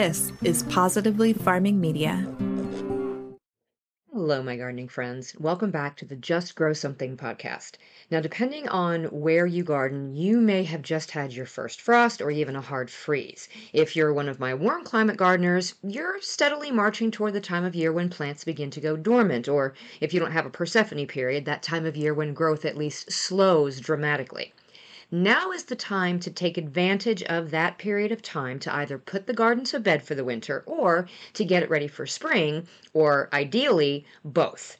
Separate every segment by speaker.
Speaker 1: This is Positively Farming Media.
Speaker 2: Hello, my gardening friends. Welcome back to the Just Grow Something podcast. Now, depending on where you garden, you may have just had your first frost or even a hard freeze. If you're one of my warm climate gardeners, you're steadily marching toward the time of year when plants begin to go dormant, or if you don't have a Persephone period, that time of year when growth at least slows dramatically. Now is the time to take advantage of that period of time to either put the garden to bed for the winter or to get it ready for spring, or ideally, both.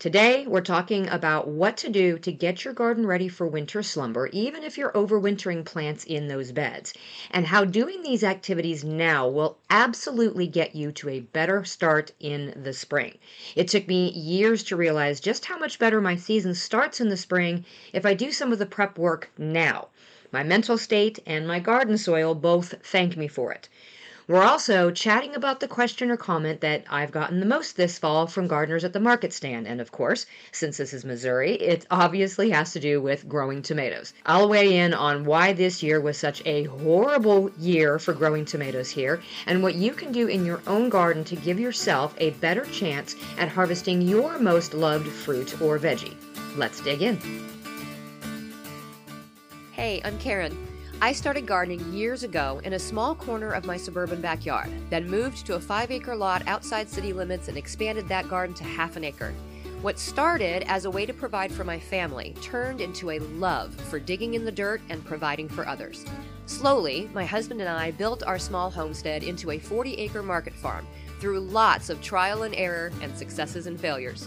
Speaker 2: Today, we're talking about what to do to get your garden ready for winter slumber, even if you're overwintering plants in those beds, and how doing these activities now will absolutely get you to a better start in the spring. It took me years to realize just how much better my season starts in the spring if I do some of the prep work now. My mental state and my garden soil both thank me for it. We're also chatting about the question or comment that I've gotten the most this fall from gardeners at the market stand. And of course, since this is Missouri, it obviously has to do with growing tomatoes. I'll weigh in on why this year was such a horrible year for growing tomatoes here and what you can do in your own garden to give yourself a better chance at harvesting your most loved fruit or veggie. Let's dig in.
Speaker 3: Hey, I'm Karen. I started gardening years ago in a small corner of my suburban backyard, then moved to a five acre lot outside city limits and expanded that garden to half an acre. What started as a way to provide for my family turned into a love for digging in the dirt and providing for others. Slowly, my husband and I built our small homestead into a 40 acre market farm through lots of trial and error and successes and failures.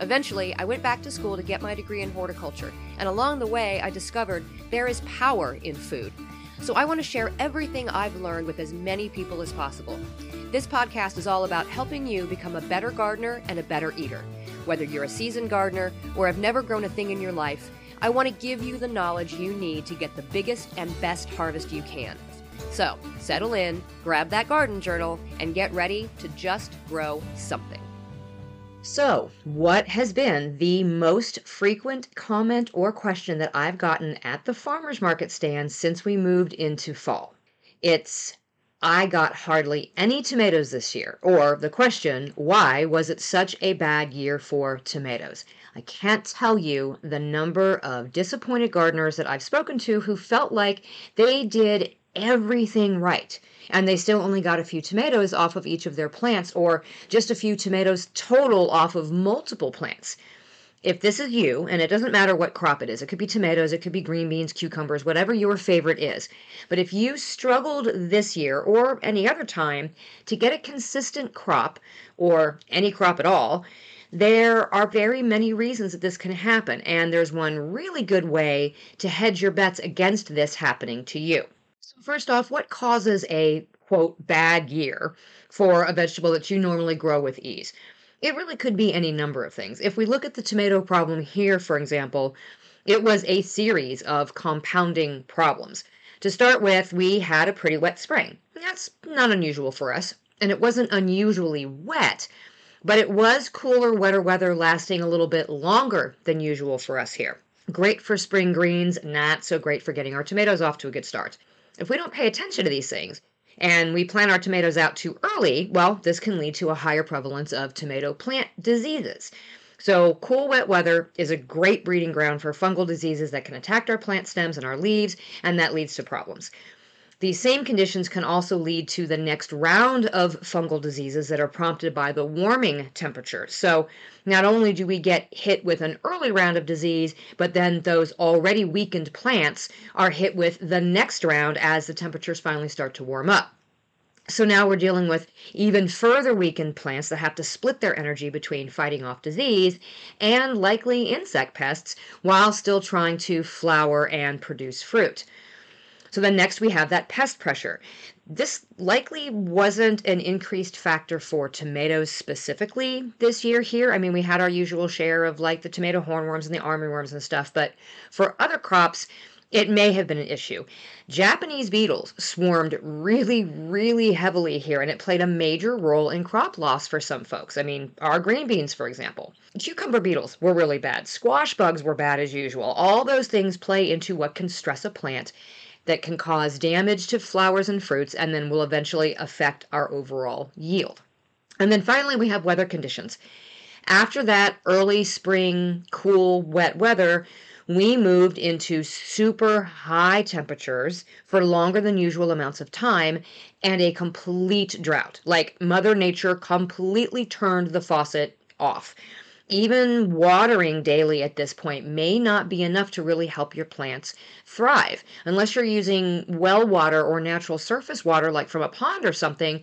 Speaker 3: Eventually, I went back to school to get my degree in horticulture, and along the way, I discovered there is power in food. So I want to share everything I've learned with as many people as possible. This podcast is all about helping you become a better gardener and a better eater. Whether you're a seasoned gardener or have never grown a thing in your life, I want to give you the knowledge you need to get the biggest and best harvest you can. So, settle in, grab that garden journal, and get ready to just grow something.
Speaker 2: So, what has been the most frequent comment or question that I've gotten at the farmer's market stand since we moved into fall? It's, I got hardly any tomatoes this year. Or the question, why was it such a bad year for tomatoes? I can't tell you the number of disappointed gardeners that I've spoken to who felt like they did everything right and they still only got a few tomatoes off of each of their plants or just a few tomatoes total off of multiple plants. If this is you, and it doesn't matter what crop it is, it could be tomatoes, it could be green beans, cucumbers, whatever your favorite is. But if you struggled this year or any other time to get a consistent crop or any crop at all, there are very many reasons that this can happen, and there's one really good way to hedge your bets against this happening to you. So, first off, what causes a quote bad year for a vegetable that you normally grow with ease? It really could be any number of things. If we look at the tomato problem here, for example, it was a series of compounding problems. To start with, we had a pretty wet spring. That's not unusual for us, and it wasn't unusually wet, but it was cooler, wetter weather lasting a little bit longer than usual for us here. Great for spring greens, not so great for getting our tomatoes off to a good start. If we don't pay attention to these things and we plant our tomatoes out too early, well, this can lead to a higher prevalence of tomato plant diseases. So, cool, wet weather is a great breeding ground for fungal diseases that can attack our plant stems and our leaves, and that leads to problems. These same conditions can also lead to the next round of fungal diseases that are prompted by the warming temperature. So, not only do we get hit with an early round of disease, but then those already weakened plants are hit with the next round as the temperatures finally start to warm up. So now we're dealing with even further weakened plants that have to split their energy between fighting off disease and likely insect pests while still trying to flower and produce fruit. So then next we have that pest pressure. This likely wasn't an increased factor for tomatoes specifically this year here. I mean, we had our usual share of like the tomato hornworms and the armyworms and stuff, but for other crops, it may have been an issue. Japanese beetles swarmed really, really heavily here, and it played a major role in crop loss for some folks. I mean, our green beans, for example. Cucumber beetles were really bad. Squash bugs were bad as usual. All those things play into what can stress a plant that can cause damage to flowers and fruits and then will eventually affect our overall yield. And then finally, we have weather conditions. After that early spring, cool, wet weather, we moved into super high temperatures for longer than usual amounts of time and a complete drought. Like Mother Nature completely turned the faucet off. Even watering daily at this point may not be enough to really help your plants thrive. Unless you're using well water or natural surface water, like from a pond or something,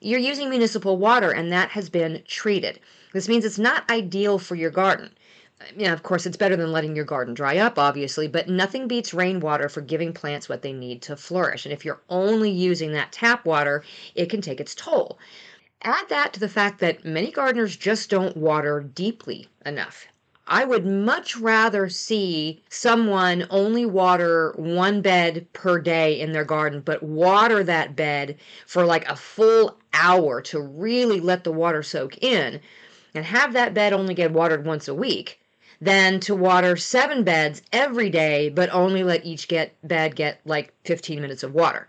Speaker 2: you're using municipal water and that has been treated. This means it's not ideal for your garden. Yeah, of course, it's better than letting your garden dry up, obviously, but nothing beats rainwater for giving plants what they need to flourish. And if you're only using that tap water, it can take its toll. Add that to the fact that many gardeners just don't water deeply enough. I would much rather see someone only water one bed per day in their garden, but water that bed for like a full hour to really let the water soak in and have that bed only get watered once a week than to water seven beds every day, but only let each get bed get like 15 minutes of water.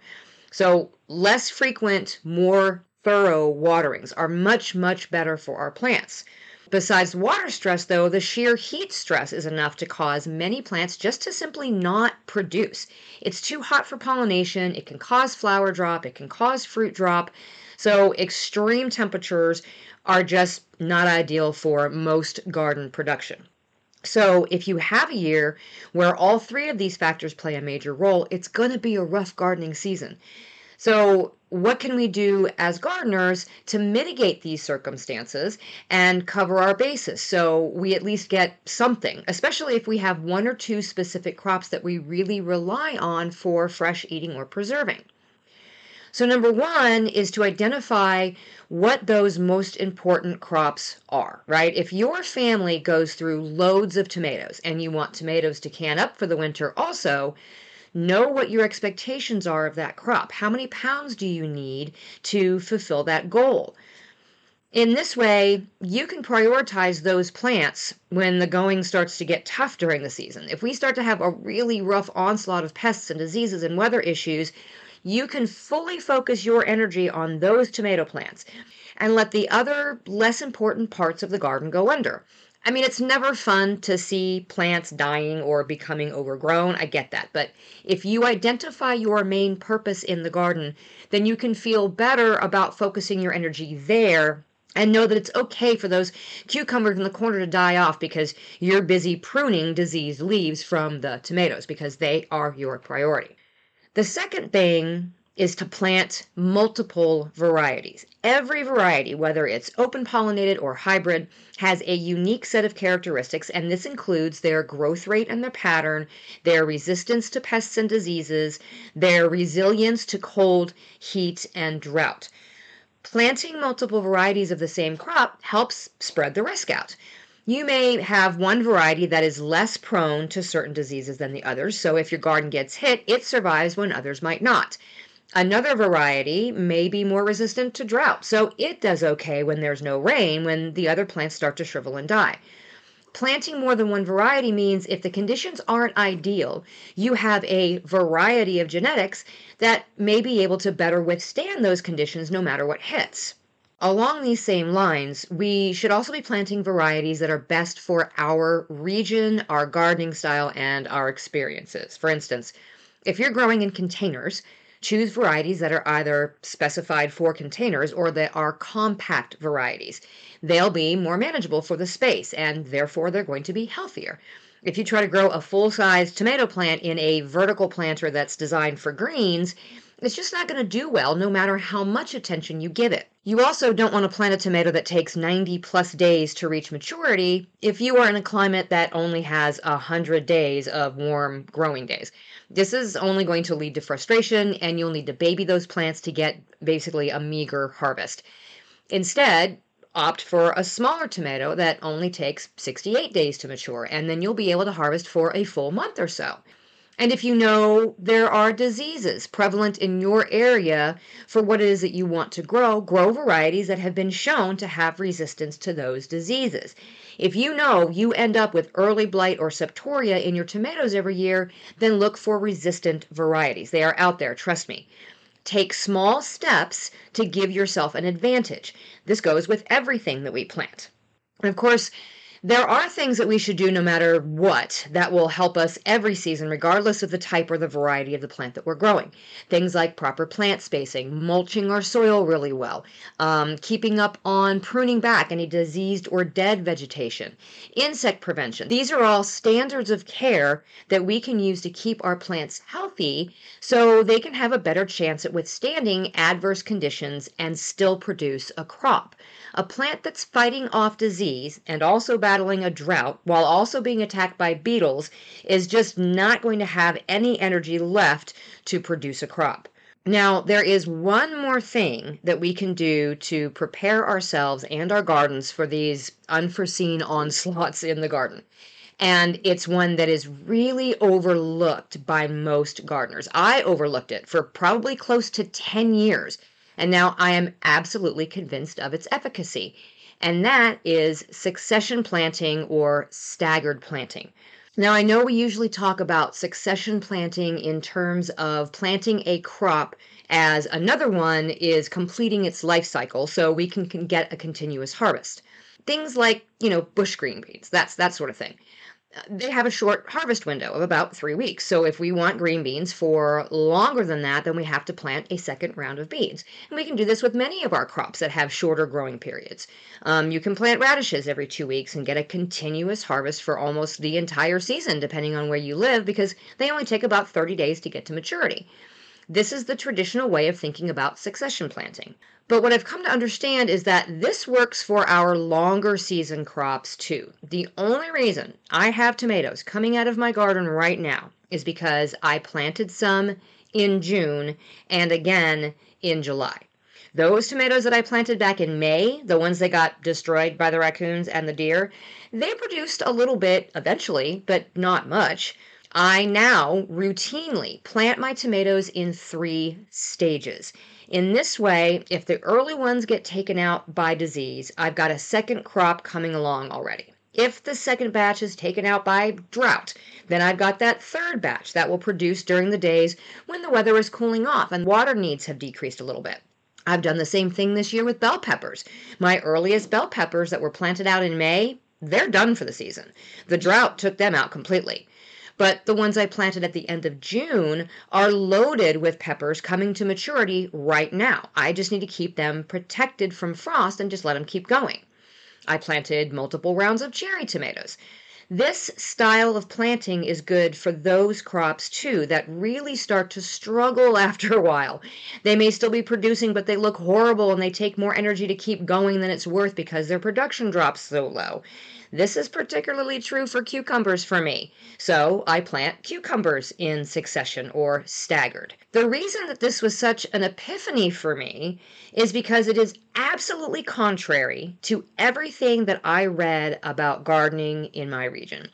Speaker 2: So less frequent, more thorough waterings are much, much better for our plants. Besides water stress, though, the sheer heat stress is enough to cause many plants just to simply not produce. It's too hot for pollination, it can cause flower drop, it can cause fruit drop. So, extreme temperatures are just not ideal for most garden production. So, if you have a year where all three of these factors play a major role, it's going to be a rough gardening season. So, what can we do as gardeners to mitigate these circumstances and cover our bases so we at least get something, especially if we have one or two specific crops that we really rely on for fresh eating or preserving? So, number one is to identify what those most important crops are, right? If your family goes through loads of tomatoes and you want tomatoes to can up for the winter also, Know what your expectations are of that crop. How many pounds do you need to fulfill that goal? In this way, you can prioritize those plants when the going starts to get tough during the season. If we start to have a really rough onslaught of pests and diseases and weather issues, you can fully focus your energy on those tomato plants and let the other less important parts of the garden go under. I mean, it's never fun to see plants dying or becoming overgrown. I get that. But if you identify your main purpose in the garden, then you can feel better about focusing your energy there and know that it's okay for those cucumbers in the corner to die off because you're busy pruning diseased leaves from the tomatoes because they are your priority. The second thing is to plant multiple varieties. Every variety, whether it's open pollinated or hybrid, has a unique set of characteristics, and this includes their growth rate and their pattern, their resistance to pests and diseases, their resilience to cold, heat, and drought. Planting multiple varieties of the same crop helps spread the risk out. You may have one variety that is less prone to certain diseases than the others, so if your garden gets hit, it survives when others might not. Another variety may be more resistant to drought, so it does okay when there's no rain when the other plants start to shrivel and die. Planting more than one variety means if the conditions aren't ideal, you have a variety of genetics that may be able to better withstand those conditions no matter what hits. Along these same lines, we should also be planting varieties that are best for our region, our gardening style, and our experiences. For instance, if you're growing in containers, Choose varieties that are either specified for containers or that are compact varieties. They'll be more manageable for the space and therefore they're going to be healthier. If you try to grow a full size tomato plant in a vertical planter that's designed for greens, it's just not going to do well no matter how much attention you give it. You also don't want to plant a tomato that takes 90 plus days to reach maturity if you are in a climate that only has 100 days of warm growing days. This is only going to lead to frustration, and you'll need to baby those plants to get basically a meager harvest. Instead, opt for a smaller tomato that only takes 68 days to mature, and then you'll be able to harvest for a full month or so. And if you know there are diseases prevalent in your area for what it is that you want to grow, grow varieties that have been shown to have resistance to those diseases. If you know you end up with early blight or septoria in your tomatoes every year, then look for resistant varieties. They are out there, trust me. Take small steps to give yourself an advantage. This goes with everything that we plant. And of course, there are things that we should do no matter what that will help us every season, regardless of the type or the variety of the plant that we're growing. Things like proper plant spacing, mulching our soil really well, um, keeping up on pruning back any diseased or dead vegetation, insect prevention. These are all standards of care that we can use to keep our plants healthy so they can have a better chance at withstanding adverse conditions and still produce a crop. A plant that's fighting off disease and also battling a drought while also being attacked by beetles is just not going to have any energy left to produce a crop. Now, there is one more thing that we can do to prepare ourselves and our gardens for these unforeseen onslaughts in the garden. And it's one that is really overlooked by most gardeners. I overlooked it for probably close to 10 years and now I am absolutely convinced of its efficacy. And that is succession planting or staggered planting. Now, I know we usually talk about succession planting in terms of planting a crop as another one is completing its life cycle so we can, can get a continuous harvest. Things like, you know, bush green beans, that's that sort of thing they have a short harvest window of about three weeks. So if we want green beans for longer than that, then we have to plant a second round of beans. And we can do this with many of our crops that have shorter growing periods. Um, you can plant radishes every two weeks and get a continuous harvest for almost the entire season, depending on where you live, because they only take about 30 days to get to maturity. This is the traditional way of thinking about succession planting. But what I've come to understand is that this works for our longer season crops too. The only reason I have tomatoes coming out of my garden right now is because I planted some in June and again in July. Those tomatoes that I planted back in May, the ones that got destroyed by the raccoons and the deer, they produced a little bit eventually, but not much. I now routinely plant my tomatoes in three stages. In this way, if the early ones get taken out by disease, I've got a second crop coming along already. If the second batch is taken out by drought, then I've got that third batch that will produce during the days when the weather is cooling off and water needs have decreased a little bit. I've done the same thing this year with bell peppers. My earliest bell peppers that were planted out in May, they're done for the season. The drought took them out completely. But the ones I planted at the end of June are loaded with peppers coming to maturity right now. I just need to keep them protected from frost and just let them keep going. I planted multiple rounds of cherry tomatoes. This style of planting is good for those crops too that really start to struggle after a while. They may still be producing, but they look horrible and they take more energy to keep going than it's worth because their production drops so low. This is particularly true for cucumbers for me, so I plant cucumbers in succession or staggered. The reason that this was such an epiphany for me is because it is absolutely contrary to everything that I read about gardening in my region.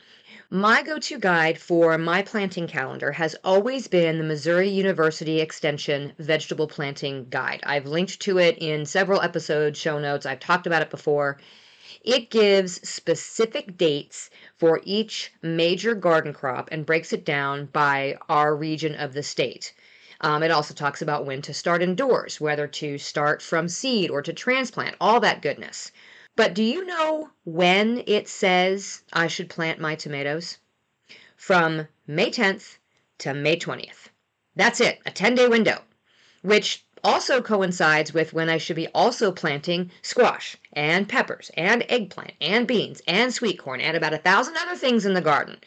Speaker 2: My go to guide for my planting calendar has always been the Missouri University Extension Vegetable Planting Guide. I've linked to it in several episodes, show notes. I've talked about it before. It gives specific dates for each major garden crop and breaks it down by our region of the state. Um, it also talks about when to start indoors, whether to start from seed or to transplant, all that goodness. But do you know when it says I should plant my tomatoes? From May 10th to May 20th. That's it, a 10 day window, which also coincides with when I should be also planting squash and peppers and eggplant and beans and sweet corn and about a thousand other things in the garden.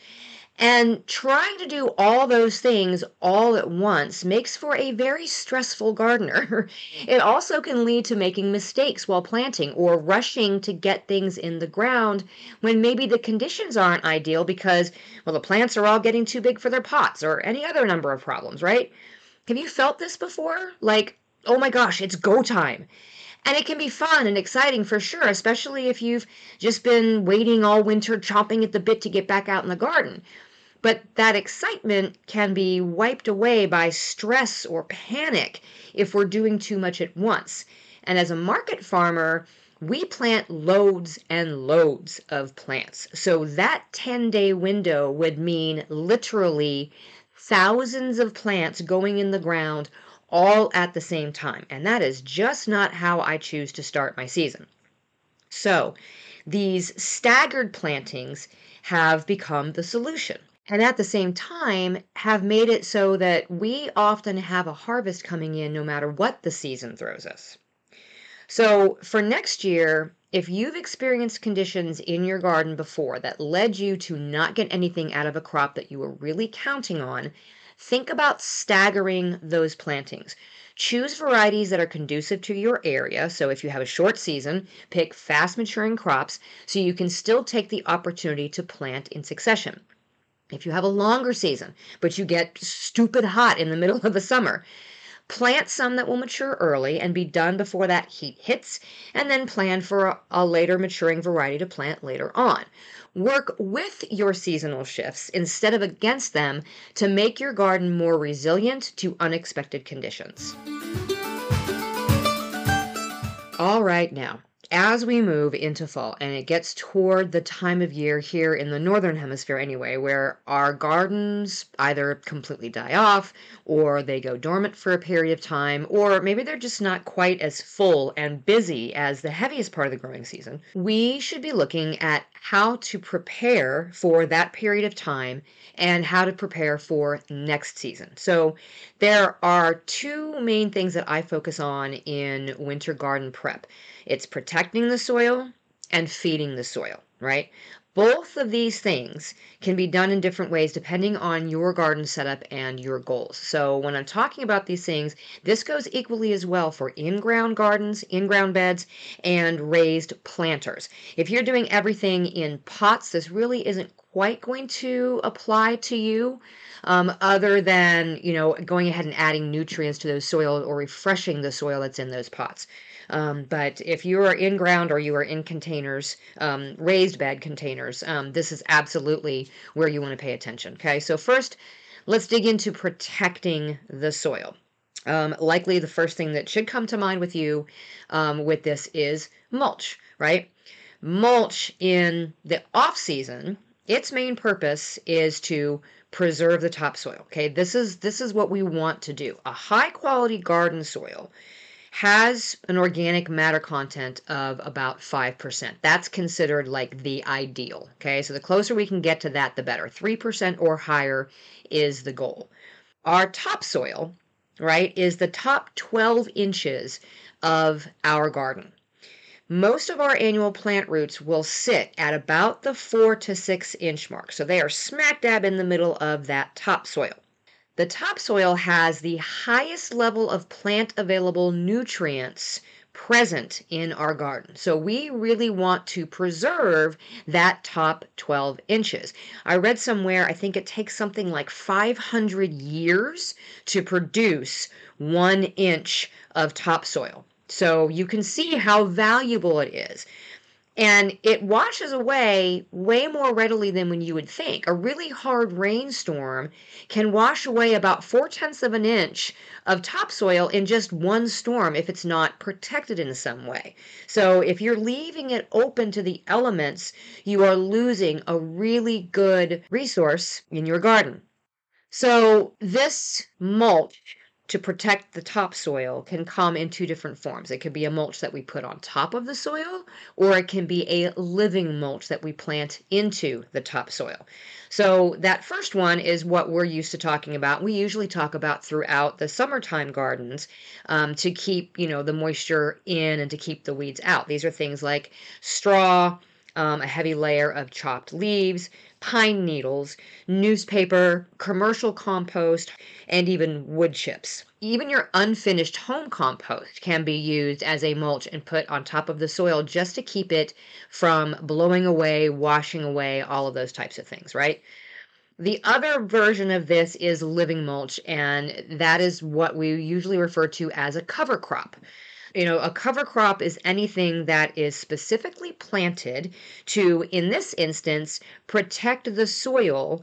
Speaker 2: And trying to do all those things all at once makes for a very stressful gardener. it also can lead to making mistakes while planting or rushing to get things in the ground when maybe the conditions aren't ideal because, well, the plants are all getting too big for their pots or any other number of problems, right? Have you felt this before? Like, oh my gosh, it's go time. And it can be fun and exciting for sure, especially if you've just been waiting all winter, chomping at the bit to get back out in the garden. But that excitement can be wiped away by stress or panic if we're doing too much at once. And as a market farmer, we plant loads and loads of plants. So that 10 day window would mean literally thousands of plants going in the ground all at the same time. And that is just not how I choose to start my season. So these staggered plantings have become the solution and at the same time have made it so that we often have a harvest coming in no matter what the season throws us. So, for next year, if you've experienced conditions in your garden before that led you to not get anything out of a crop that you were really counting on, think about staggering those plantings. Choose varieties that are conducive to your area. So, if you have a short season, pick fast maturing crops so you can still take the opportunity to plant in succession. If you have a longer season, but you get stupid hot in the middle of the summer, plant some that will mature early and be done before that heat hits, and then plan for a, a, later maturing variety to plant later on. Work with your seasonal shifts instead of against them to make your garden more resilient to unexpected conditions. All right, now as we move into fall and it gets toward the time of year here in the northern hemisphere anyway where our gardens either completely die off or they go dormant for a period of time or maybe they're just not quite as full and busy as the heaviest part of the growing season. We should be looking at how to prepare for that period of time and how to prepare for next season. So there are two main things that i focus on in winter garden prep. It's protecting the soil and feeding the soil, right? Both of these things can be done in different ways depending on your garden setup and your goals. So, when I'm talking about these things, this goes equally as well for in ground gardens, in ground beds, and raised planters. If you're doing everything in pots, this really isn't quite going to apply to you um, other than you know going ahead and adding nutrients to those soil or refreshing the soil that's in those pots um, but if you are in ground or you are in containers, um, raised bed containers, um, this is absolutely where you want to pay attention. Okay, so first, let's dig into protecting the soil. Um, likely the first thing that should come to mind with you um, with this is mulch, right? Mulch in the off season, its main purpose is to preserve the topsoil. Okay, this is this is what we want to do. A high quality garden soil has an organic matter content of about 5%. That's considered like the ideal. Okay, so the closer we can get to that, the better. 3% or higher is the goal. Our topsoil, right, is the top 12 inches of our garden. Most of our annual plant roots will sit at about the four to six inch mark. So they are smack dab in the middle of that topsoil. The topsoil has the highest level of plant available nutrients present in our garden. So we really want to preserve that top 12 inches. I read somewhere, I think it takes something like 500 years to produce one inch of topsoil. So you can see how valuable it is and it washes away way more readily than when you would think. A really hard rainstorm can wash away about four tenths of an inch of topsoil in just one storm if it's not protected in some way. So, if you're leaving it open to the elements, you are losing a really good resource in your garden. So, this mulch to protect the topsoil can come in two different forms. It could be a mulch that we put on top of the soil, or it can be a living mulch that we plant into the topsoil. So, that first one is what we're used to talking about. We usually talk about throughout the summertime gardens um, to keep, you know, the moisture in and to keep the weeds out. These are things like straw, um, a heavy layer of chopped leaves, pine needles, newspaper, commercial compost, and even wood chips. Even your unfinished home compost can be used as a mulch and put on top of the soil just to keep it from blowing away, washing away, all of those types of things, right? The other version of this is living mulch, and that is what we usually refer to as a cover crop. You know, a cover crop is anything that is specifically planted to, in this instance, protect the soil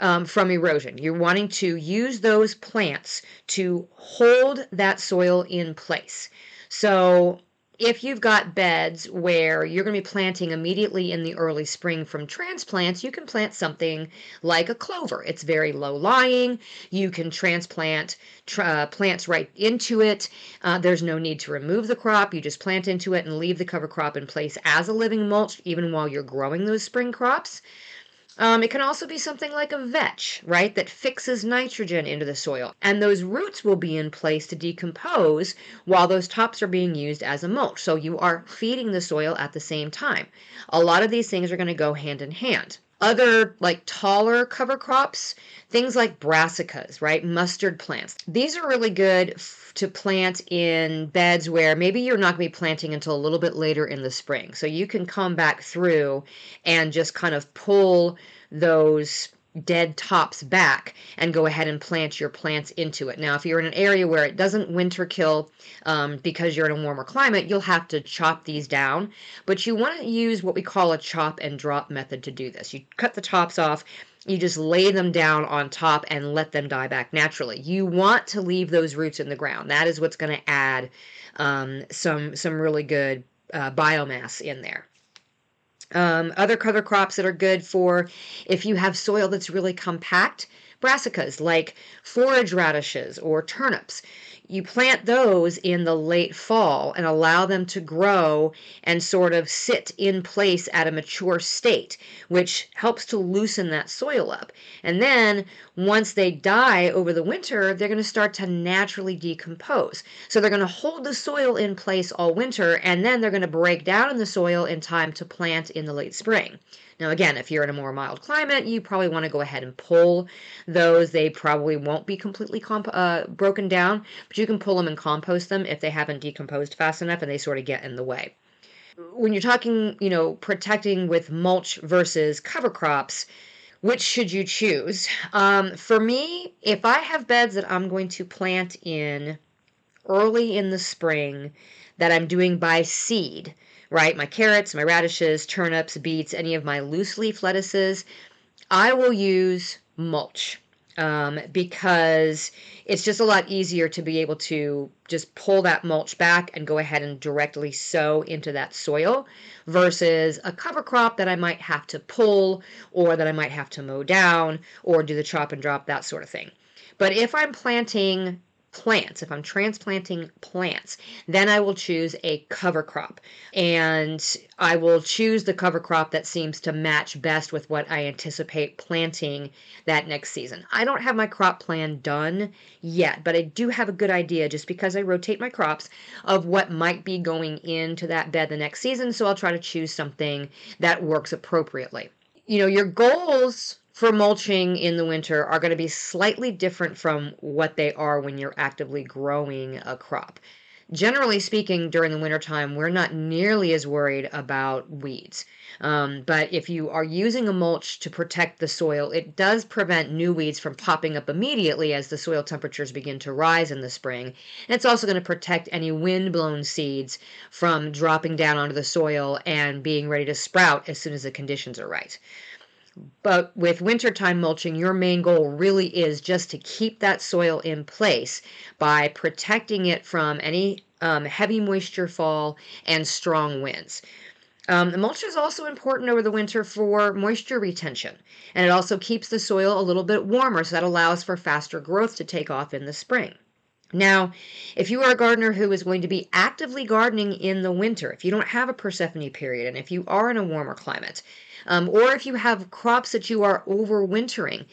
Speaker 2: um, from erosion. You're wanting to use those plants to hold that soil in place. So if you've got beds where you're going to be planting immediately in the early spring from transplants, you can plant something like a clover. It's very low lying. You can transplant uh, plants right into it. Uh, there's no need to remove the crop. You just plant into it and leave the cover crop in place as a living mulch, even while you're growing those spring crops. Um, it can also be something like a vetch, right, that fixes nitrogen into the soil. And those roots will be in place to decompose while those tops are being used as a mulch. So you are feeding the soil at the same time. A lot of these things are going to go hand in hand. Other like taller cover crops, things like brassicas, right? Mustard plants. These are really good f- to plant in beds where maybe you're not going to be planting until a little bit later in the spring. So you can come back through and just kind of pull those dead tops back and go ahead and plant your plants into it. Now, if you're in an area where it doesn't winter kill um, because you're in a warmer climate, you'll have to chop these down. But you want to use what we call a chop and drop method to do this. You cut the tops off. You just lay them down on top and let them die back naturally. You want to leave those roots in the ground. That is what's going to add um, some some really good uh, biomass in there. Um, other cover crops that are good for if you have soil that's really compact, brassicas like forage radishes or turnips. You plant those in the late fall and allow them to grow and sort of sit in place at a mature state, which helps to loosen that soil up. And then once they die over the winter, they're going to start to naturally decompose. So they're going to hold the soil in place all winter and then they're going to break down in the soil in time to plant in the late spring. Now, again, if you're in a more mild climate, you probably want to go ahead and pull those. They probably won't be completely comp- uh, broken down, but you can pull them and compost them if they haven't decomposed fast enough and they sort of get in the way. When you're talking, you know, protecting with mulch versus cover crops, which should you choose? Um, for me, if I have beds that I'm going to plant in early in the spring that I'm doing by seed, right? My carrots, my radishes, turnips, beets, any of my loose leaf lettuces, I will use mulch um, because it's just a lot easier to be able to just pull that mulch back and go ahead and directly sow into that soil versus a cover crop that I might have to pull or that I might have to mow down or do the chop and drop, that sort of thing. But if I'm planting plants, if I'm transplanting plants, then I will choose a cover crop. And I will choose the cover crop that seems to match best with what I anticipate planting that next season. I don't have my crop plan done yet, but I do have a good idea just because I rotate my crops of what might be going into that bed the next season. So I'll try to choose something that works appropriately. You know, your goals for mulching in the winter are going to be slightly different from what they are when you're actively growing a crop. Generally speaking, during the wintertime, we're not nearly as worried about weeds. Um, but if you are using a mulch to protect the soil, it does prevent new weeds from popping up immediately as the soil temperatures begin to rise in the spring. And it's also going to protect any wind-blown seeds from dropping down onto the soil and being ready to sprout as soon as the conditions are right. But with wintertime mulching, your main goal really is just to keep that soil in place by protecting it from any um, heavy moisture fall and strong winds. Um, the mulch is also important over the winter for moisture retention, and it also keeps the soil a little bit warmer, so that allows for faster growth to take off in the spring. Now, if you are a gardener who is going to be actively gardening in the winter, if you don't have a Persephone period, and if you are in a warmer climate, um, or if you have crops that you are overwintering,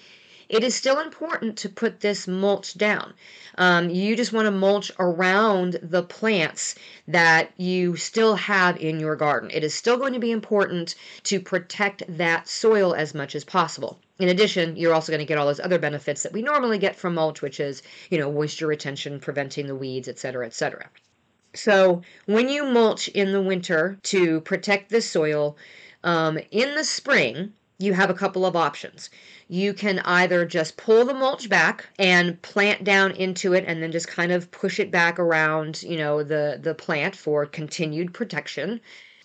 Speaker 2: it is still important to put this mulch down. Um, you just want to mulch around the plants that you still have in your garden. It is still going to be important to protect that soil as much as possible. In addition, you're also going to get all those other benefits that we normally get from mulch, which is, you know, moisture retention, preventing the weeds, et cetera, et cetera. So when you mulch in the winter to protect the soil, um, in the spring, you have a couple of options. You can either just pull the mulch back and plant down into it and then just kind of push it back around, you know, the, the plant for continued protection.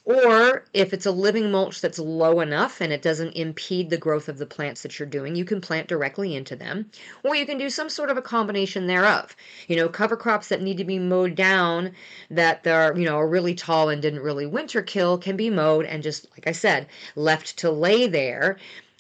Speaker 2: Or if it's a living mulch that's low enough and it doesn't impede the growth of the plants that you're doing, you can plant directly into them. Or you can do some sort of a combination thereof. You know, cover crops that need to be mowed down that they're, you know, are really tall and didn't really winter kill can be mowed and just, like I said, left to lay there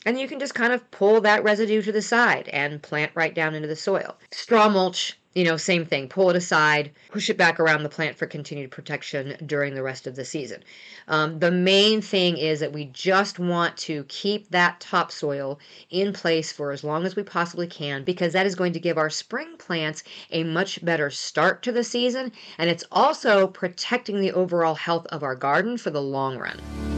Speaker 2: and you can just kind of pull that residue to the side and plant right down into the soil. Straw mulch you know, same thing. Pull it aside, push it back around the plant for continued protection during the rest of the season. Um, the main thing is that we just want to keep that topsoil in place for as long as we possibly can because that is going to give our spring plants a much better start to the season and it's also protecting the overall health of our garden for the long run.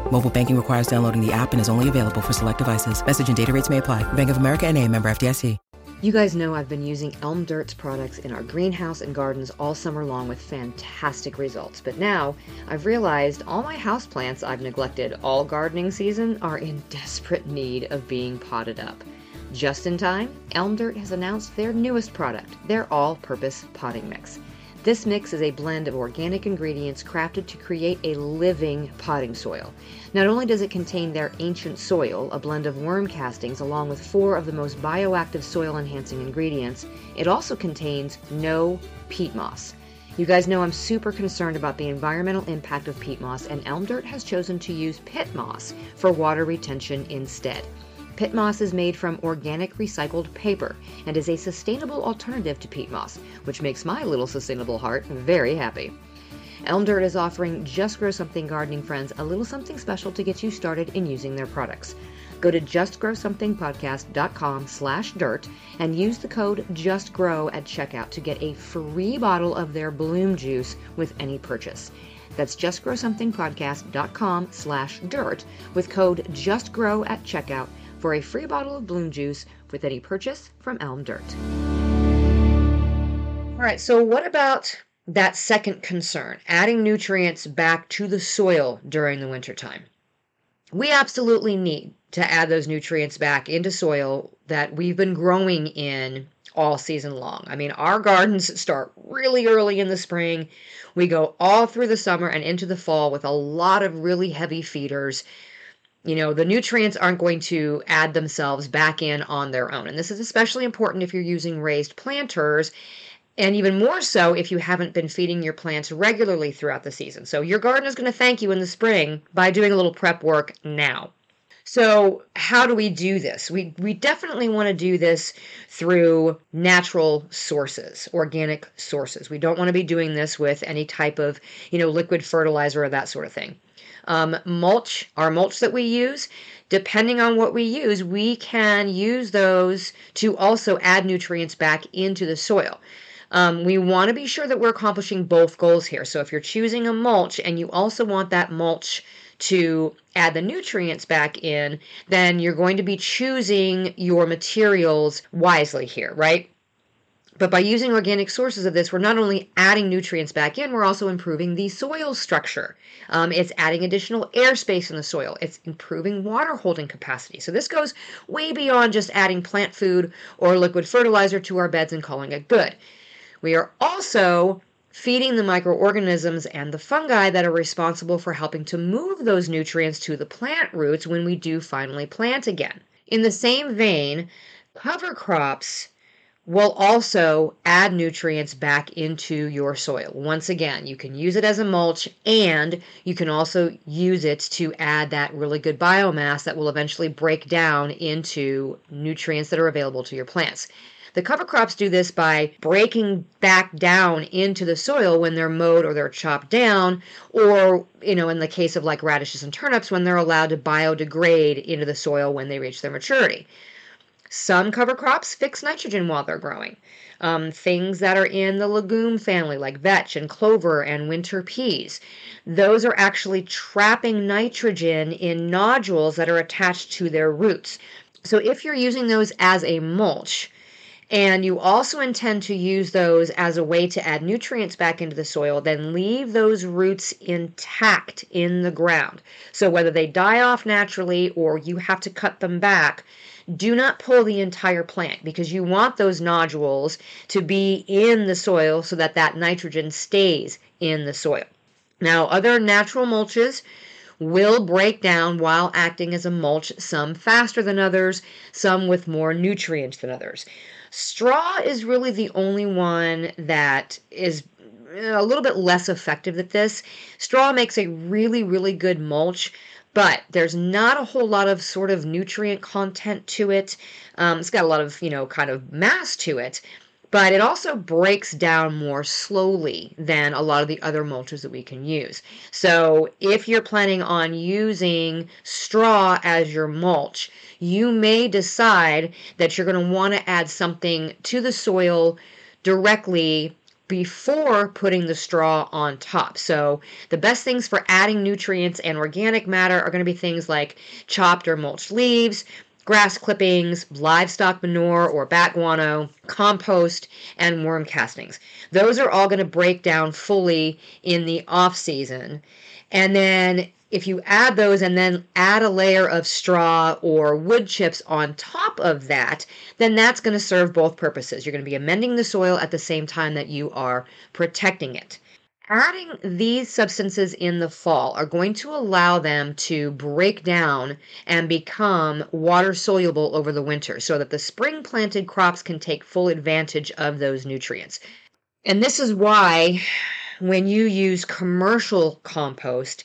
Speaker 4: Mobile banking requires downloading the app and is only available for select devices. Message and data rates may apply. Bank of America and a member FDIC.
Speaker 2: You guys know I've been using Elm Dirt's products in our greenhouse and gardens all summer long with fantastic results. But now I've realized all my houseplants I've neglected all gardening season are in desperate need of being potted up. Just in time, Elm Dirt has announced their newest product, their all purpose potting mix. This mix is a blend of organic ingredients crafted to create a living potting soil. Not only does it contain their ancient soil, a blend of worm castings along with four of the most bioactive soil enhancing ingredients, it also contains no peat moss. You guys know I'm super concerned about the environmental impact of peat moss, and Elm Dirt has chosen to use PittMoss for water retention instead. PittMoss is made from organic recycled paper and is a sustainable alternative to peat moss, which makes my little sustainable heart very happy. Elm Dirt is offering Just Grow Something gardening friends a little something special to get you started in using their products. Go to justgrowsomethingpodcast.com slash dirt and use the code JUSTGROW at checkout to get a free bottle of their bloom juice with any purchase. That's justgrowsomethingpodcast.com slash dirt with code JUSTGROW at checkout for a free bottle of bloom juice with any purchase from Elm Dirt. All right, so what about that second concern, adding nutrients back to the soil during the wintertime? We absolutely need to add those nutrients back into soil that we've been growing in all season long. I mean, our gardens start really early in the spring. We go all through the summer and into the fall with a lot of really heavy feeders you know, the nutrients aren't going to add themselves back in on their own. And this is especially important if you're using raised planters and even more so if you haven't been feeding your plants regularly throughout the season. So your garden is going to thank you in the spring by doing a little prep work now. So, how do we do this? We we definitely want to do this through natural sources, organic sources. We don't want to be doing this with any type of, you know, liquid fertilizer or that sort of thing. Um, mulch, our mulch that we use, depending on what we use, we can use those to also add nutrients back into the soil. Um, we want to be sure that we're accomplishing both goals here. So if you're choosing a mulch and you also want that mulch to add the nutrients back in, then you're going to be choosing your materials wisely here, right? But by using organic sources of this, we're not only adding nutrients back in, we're also improving the soil structure. Um, it's adding additional airspace in the soil. It's improving water holding capacity. So this goes way beyond just adding plant food or liquid fertilizer to our beds and calling it good. We are also feeding the microorganisms and the fungi that are responsible for helping to move those nutrients to the plant roots when we do finally plant again. In the same vein, cover crops will also add nutrients back into your soil. Once again, you can use it as a mulch and you can also use it to add that really good biomass that will eventually break down into nutrients that are available to your plants. The cover crops do this by breaking back down into the soil when they're mowed or they're chopped down, or, you know, in the case of like radishes and turnips, when they're allowed to biodegrade into the soil when they reach their maturity. Some cover crops fix nitrogen while they're growing. Um, things that are in the legume family, like vetch and clover and winter peas, those are actually trapping nitrogen in nodules that are attached to their roots. So if you're using those as a mulch, and you also intend to use those as a way to add nutrients back into the soil, then leave those roots intact in the ground. So whether they die off naturally or you have to cut them back, do not pull the entire plant because you want those nodules to be in the soil so that that nitrogen stays in the soil. Now, other natural mulches will break down while acting as a mulch, some faster than others, some with more nutrients than others. Straw is really the only one that is uh, a little bit less effective at this. Straw makes a really, really good mulch, but there's not a whole lot of sort of nutrient content to it. Um, it's got a lot of, you know, kind of mass to it, but it also breaks down more slowly than a lot of the other mulches that we can use. So if you're planning on using straw as your mulch, you may decide that you're going to want to add something to the soil directly before putting the straw on top. So, the best things for adding nutrients and organic matter are going to be things like chopped or mulched leaves, grass clippings, livestock manure or bat guano, compost, and worm castings. Those are all going to break down fully in the off season. And then if you add those and then add a layer of straw or wood chips on top of that, then that's going to serve both purposes. You're going to be amending the soil at the same time that you are protecting it. Adding these substances in the fall are going to allow them to break down and become water soluble over the winter so that the spring planted crops can take full advantage of those nutrients. And this is why when you use commercial compost,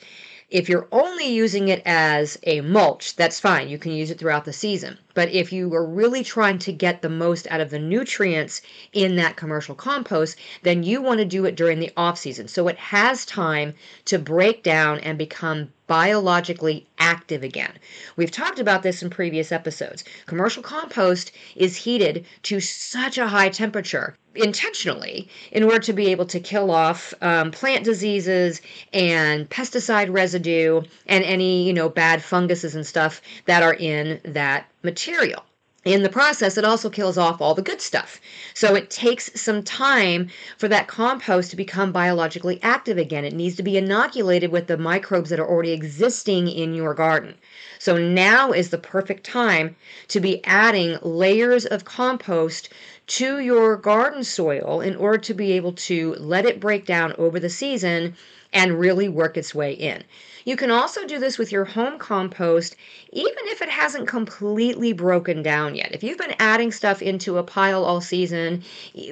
Speaker 2: if you're only using it as a mulch, that's fine. You can use it throughout the season. But if you are really trying to get the most out of the nutrients in that commercial compost, then you want to do it during the off season. So it has time to break down and become biologically active again. We've talked about this in previous episodes. Commercial compost is heated to such a high temperature intentionally in order to be able to kill off um, plant diseases and pesticide residue and any you know bad funguses and stuff that are in that material in the process, it also kills off all the good stuff. So it takes some time for that compost to become biologically active again. It needs to be inoculated with the microbes that are already existing in your garden. So now is the perfect time to be adding layers of compost to your garden soil in order to be able to let it break down over the season and really work its way in. You can also do this with your home compost, even if it hasn't completely broken down yet. If you've been adding stuff into a pile all season,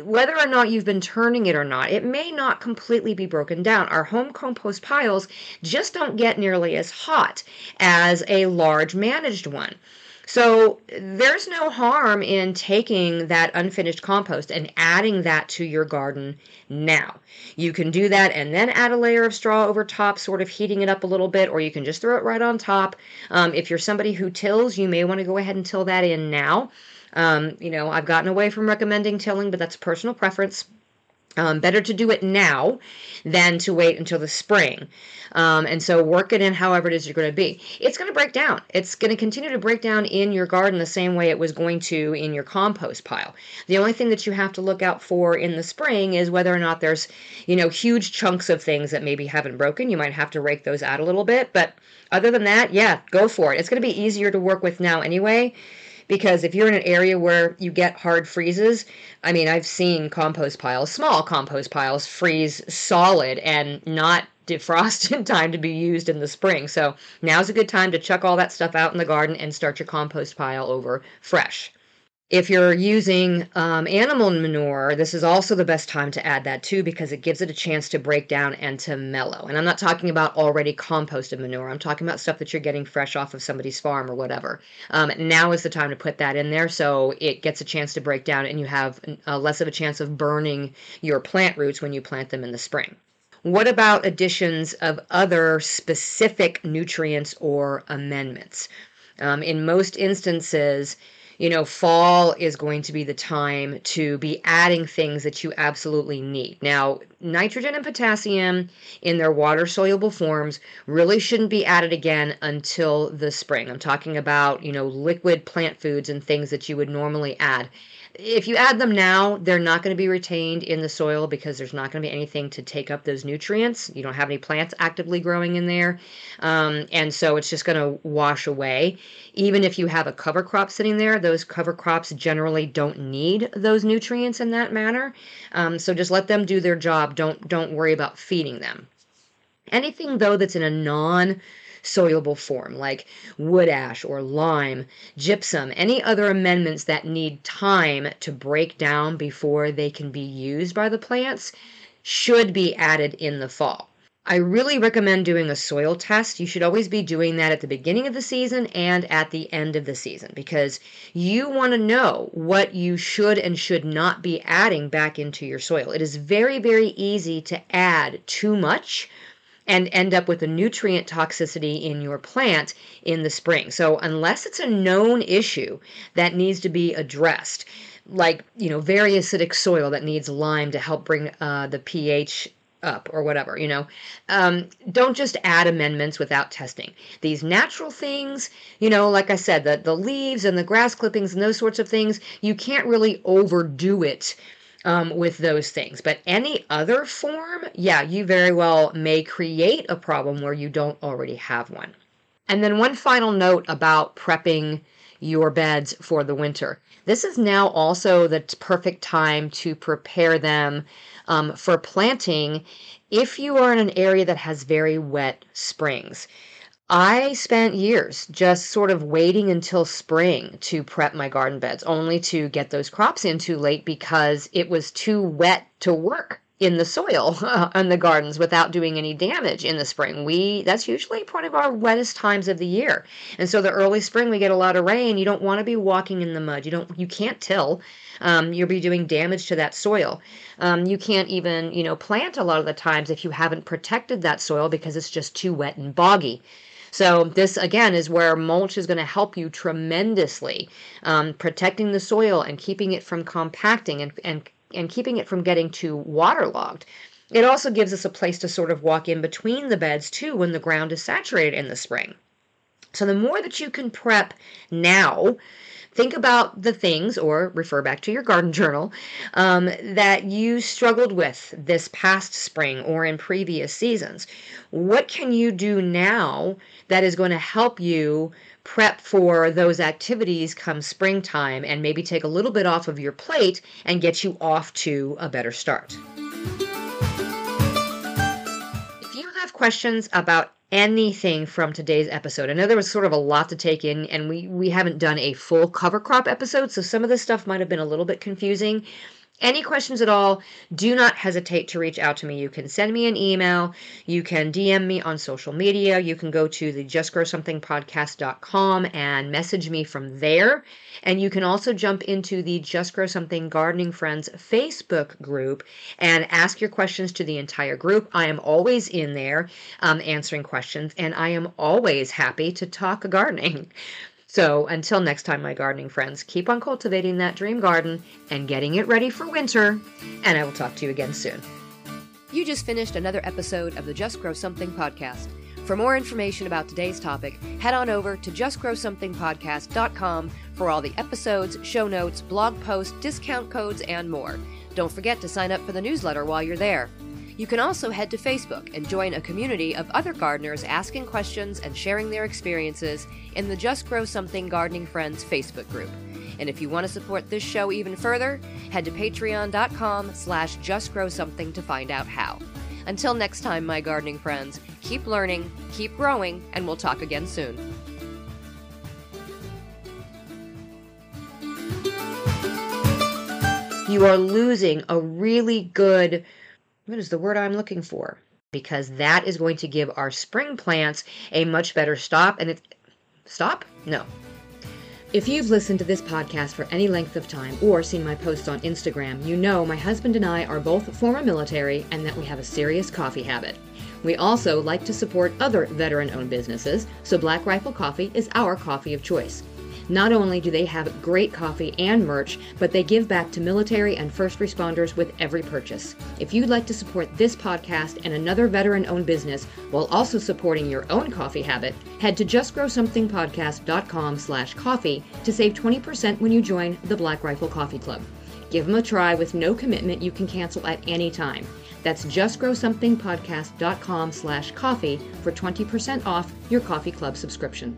Speaker 2: whether or not you've been turning it or not, it may not completely be broken down. Our home compost piles just don't get nearly as hot as a large managed one. So there's no harm in taking that unfinished compost and adding that to your garden now. You can do that and then add a layer of straw over top, sort of heating it up a little bit, or you can just throw it right on top. Um, if you're somebody who tills, you may want to go ahead and till that in now. Um, you know, I've gotten away from recommending tilling, but that's personal preference. Um, better to do it now than to wait until the spring. Um, and so work it in however it is you're going to be. It's going to break down. It's going to continue to break down in your garden the same way it was going to in your compost pile. The only thing that you have to look out for in the spring is whether or not there's, you know, huge chunks of things that maybe haven't broken. You might have to rake those out a little bit. But other than that, yeah, go for it. It's going to be easier to work with now anyway because if you're in an area where you get hard freezes, I mean, I've seen compost piles, small compost piles, freeze solid and not defrost in time to be used in the spring. So now's a good time to chuck all that stuff out in the garden and start your compost pile over fresh. If you're using um, animal manure, this is also the best time to add that too because it gives it a chance to break down and to mellow. And I'm not talking about already composted manure. I'm talking about stuff that you're getting fresh off of somebody's farm or whatever. Um, now is the time to put that in there so it gets a chance to break down and you have uh, less of a chance of burning your plant roots when you plant them in the spring. What about additions of other specific nutrients or amendments? Um, in most instances, you know, fall is going to be the time to be adding things that you absolutely need. Now, nitrogen and potassium in their water soluble forms really shouldn't be added again until the spring. I'm talking about, you know, liquid plant foods and things that you would normally add if you add them now, they're not going to be retained in the soil because there's not going to be anything to take up those nutrients. You don't have any plants actively growing in there. Um, and so it's just going to wash away. Even if you have a cover crop sitting there, those cover crops generally don't need those nutrients in that manner. Um, so just let them do their job. Don't don't worry about feeding them. Anything though that's in a non soluble form, like wood ash or lime, gypsum, any other amendments that need time to break down before they can be used by the plants, should be added in the fall. I really recommend doing a soil test. You should always be doing that at the beginning of the season and at the end of the season because you want to know what you should and should not be adding back into your soil. It is very, very easy to add too much and end up with a nutrient toxicity in your plant in the spring. So, unless it's a known issue that needs to be addressed, like you know, very acidic soil that needs lime to help bring uh, the pH up or whatever, you know. Um, don't just add amendments without testing. These natural things, you know, like I said, the, the leaves and the grass clippings and those sorts of things, you can't really overdo it um, with those things. But any other form, yeah, you very well may create a problem where you don't already have one. And then one final note about prepping your beds for the winter. This is now also the perfect time to prepare them um, for planting if you are in an area that has very wet springs. I spent years just sort of waiting until spring to prep my garden beds, only to get those crops in too late because it was too wet to work in the soil in the gardens without doing any damage in the spring. We that's usually one of our wettest times of the year. And so the early spring we get a lot of rain. You don't want to be walking in the mud. You don't you can't till. Um, you'll be doing damage to that soil. Um, you can't even, you know, plant a lot of the times if you haven't protected that soil because it's just too wet and boggy. So this again is where mulch is going to help you tremendously, um, protecting the soil and keeping it from compacting and, and, and keeping it from getting too waterlogged. It also gives us a place to sort of walk in between the beds too when the ground is saturated in the spring. So the more that you can prep now, think about the things, or refer back to your garden journal, um, that you struggled with this past spring or in previous seasons. What can you do now that is going to help you prep for those activities come springtime and maybe take a little bit off of your plate and get you off to a better start? If you have questions about anything from today's episode. I know there was sort of a lot to take in, and we, we haven't done a full cover crop episode, so some of this stuff might have been a little bit confusing. Any questions at all, do not hesitate to reach out to me. You can send me an email, you can DM me on social media, you can go to the justgrowsomethingpodcast.com and message me from there. And you can also jump into the Just Grow Something Gardening Friends Facebook group and ask your questions to the entire group. I am always in there um, answering questions, and I am always happy to talk gardening. So until next time, my gardening friends, keep on cultivating that dream garden and getting it ready for winter. And I will talk to you again soon.
Speaker 3: You just finished another episode of the Just Grow Something podcast. For more information about today's topic, head on over to justgrowsomethingpodcast.com for all the episodes, show notes, blog posts, discount codes, and more. Don't forget to sign up for the newsletter while you're there. You can also head to Facebook and join a community of other gardeners asking questions and sharing their experiences in the Just Grow Something Gardening Friends Facebook group. And if you want to support this show even further, head to patreon.com slash justgrowsomething to find out how. Until next time, my gardening friends, keep learning, keep growing, and we'll talk again soon.
Speaker 2: You are losing a really good what is the word I'm looking for? Because that is going to give our spring plants a much better stop. And it stop? No. If you've listened to this podcast for any length of time or seen my posts on Instagram, you know my husband and I are both former military and that we have a serious coffee habit. We also like to support other veteran owned businesses, so Black Rifle Coffee is our coffee of choice. Not only do they have great coffee and merch, but they give back to military and first responders with every purchase. If you'd like to support this podcast and another veteran owned business while also supporting your own coffee habit, head to justgrowsomethingpodcast.com slash coffee to save 20% when you join the Black Rifle Coffee Club. Give them a try with no commitment you can cancel at any time. That's justgrowsomethingpodcast.com slash coffee for 20% off your coffee club subscription.